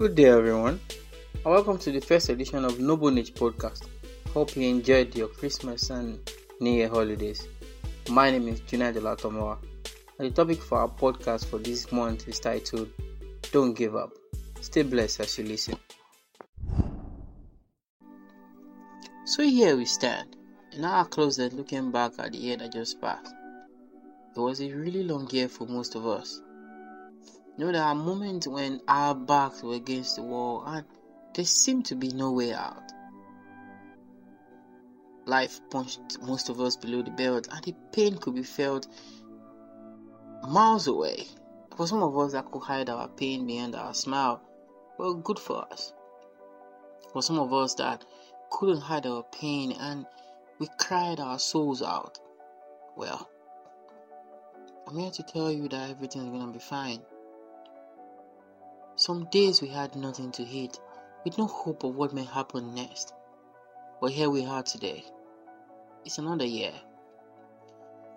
Good day, everyone, and welcome to the first edition of Noble Niche Podcast. Hope you enjoyed your Christmas and New Year holidays. My name is Junaid Olatomowa, and the topic for our podcast for this month is titled Don't Give Up. Stay blessed as you listen. So, here we stand, in our closet looking back at the year that just passed. It was a really long year for most of us. You know, there are moments when our backs were against the wall and there seemed to be no way out. Life punched most of us below the belt and the pain could be felt miles away. For some of us that could hide our pain behind our smile, well, good for us. For some of us that couldn't hide our pain and we cried our souls out, well, I'm here to tell you that everything's gonna be fine. Some days we had nothing to eat, with no hope of what may happen next. But here we are today. It's another year.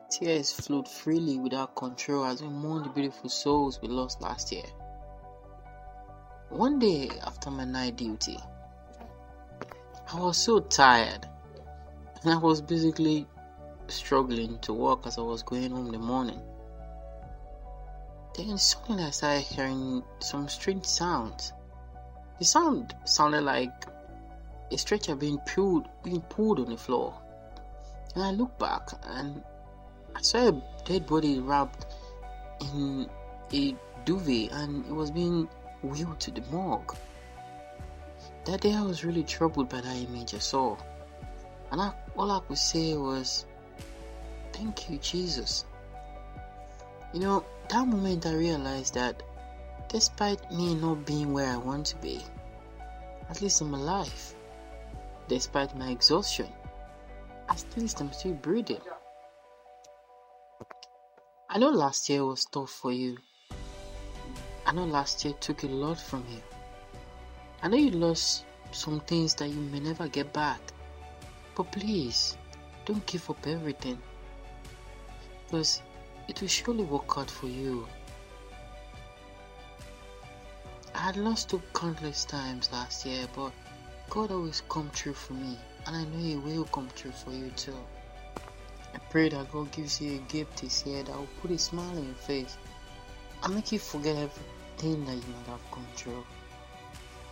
Tears flowed freely without control as we mourn the beautiful souls we lost last year. One day after my night duty, I was so tired and I was basically struggling to walk as I was going home in the morning. Then suddenly I started hearing some strange sounds. The sound sounded like a stretcher being pulled being pulled on the floor. And I looked back and I saw a dead body wrapped in a duvet and it was being wheeled to the morgue. That day I was really troubled by that image I saw. And I, all I could say was, Thank you, Jesus. You know, that moment I realized that despite me not being where I want to be, at least in my life, despite my exhaustion, at least I'm still breathing. I know last year was tough for you. I know last year took a lot from you. I know you lost some things that you may never get back. But please, don't give up everything. Because it will surely work out for you. I had lost hope countless times last year, but God always come true for me, and I know He will come true for you too. I pray that God gives you a gift this year that will put a smile on your face and make you forget everything that you might have gone through.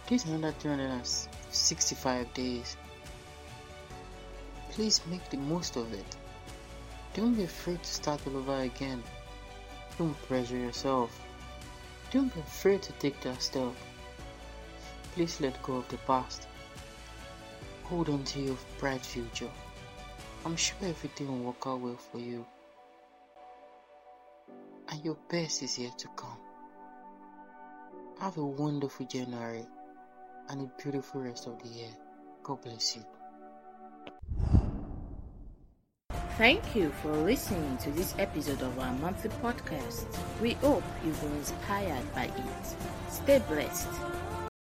This another 365 days. Please make the most of it. Don't be afraid to start all over again. Don't pressure yourself. Don't be afraid to take that step. Please let go of the past. Hold on to your bright future. I'm sure everything will work out well for you. And your best is yet to come. Have a wonderful January and a beautiful rest of the year. God bless you. Thank you for listening to this episode of our monthly podcast. We hope you were inspired by it. Stay blessed.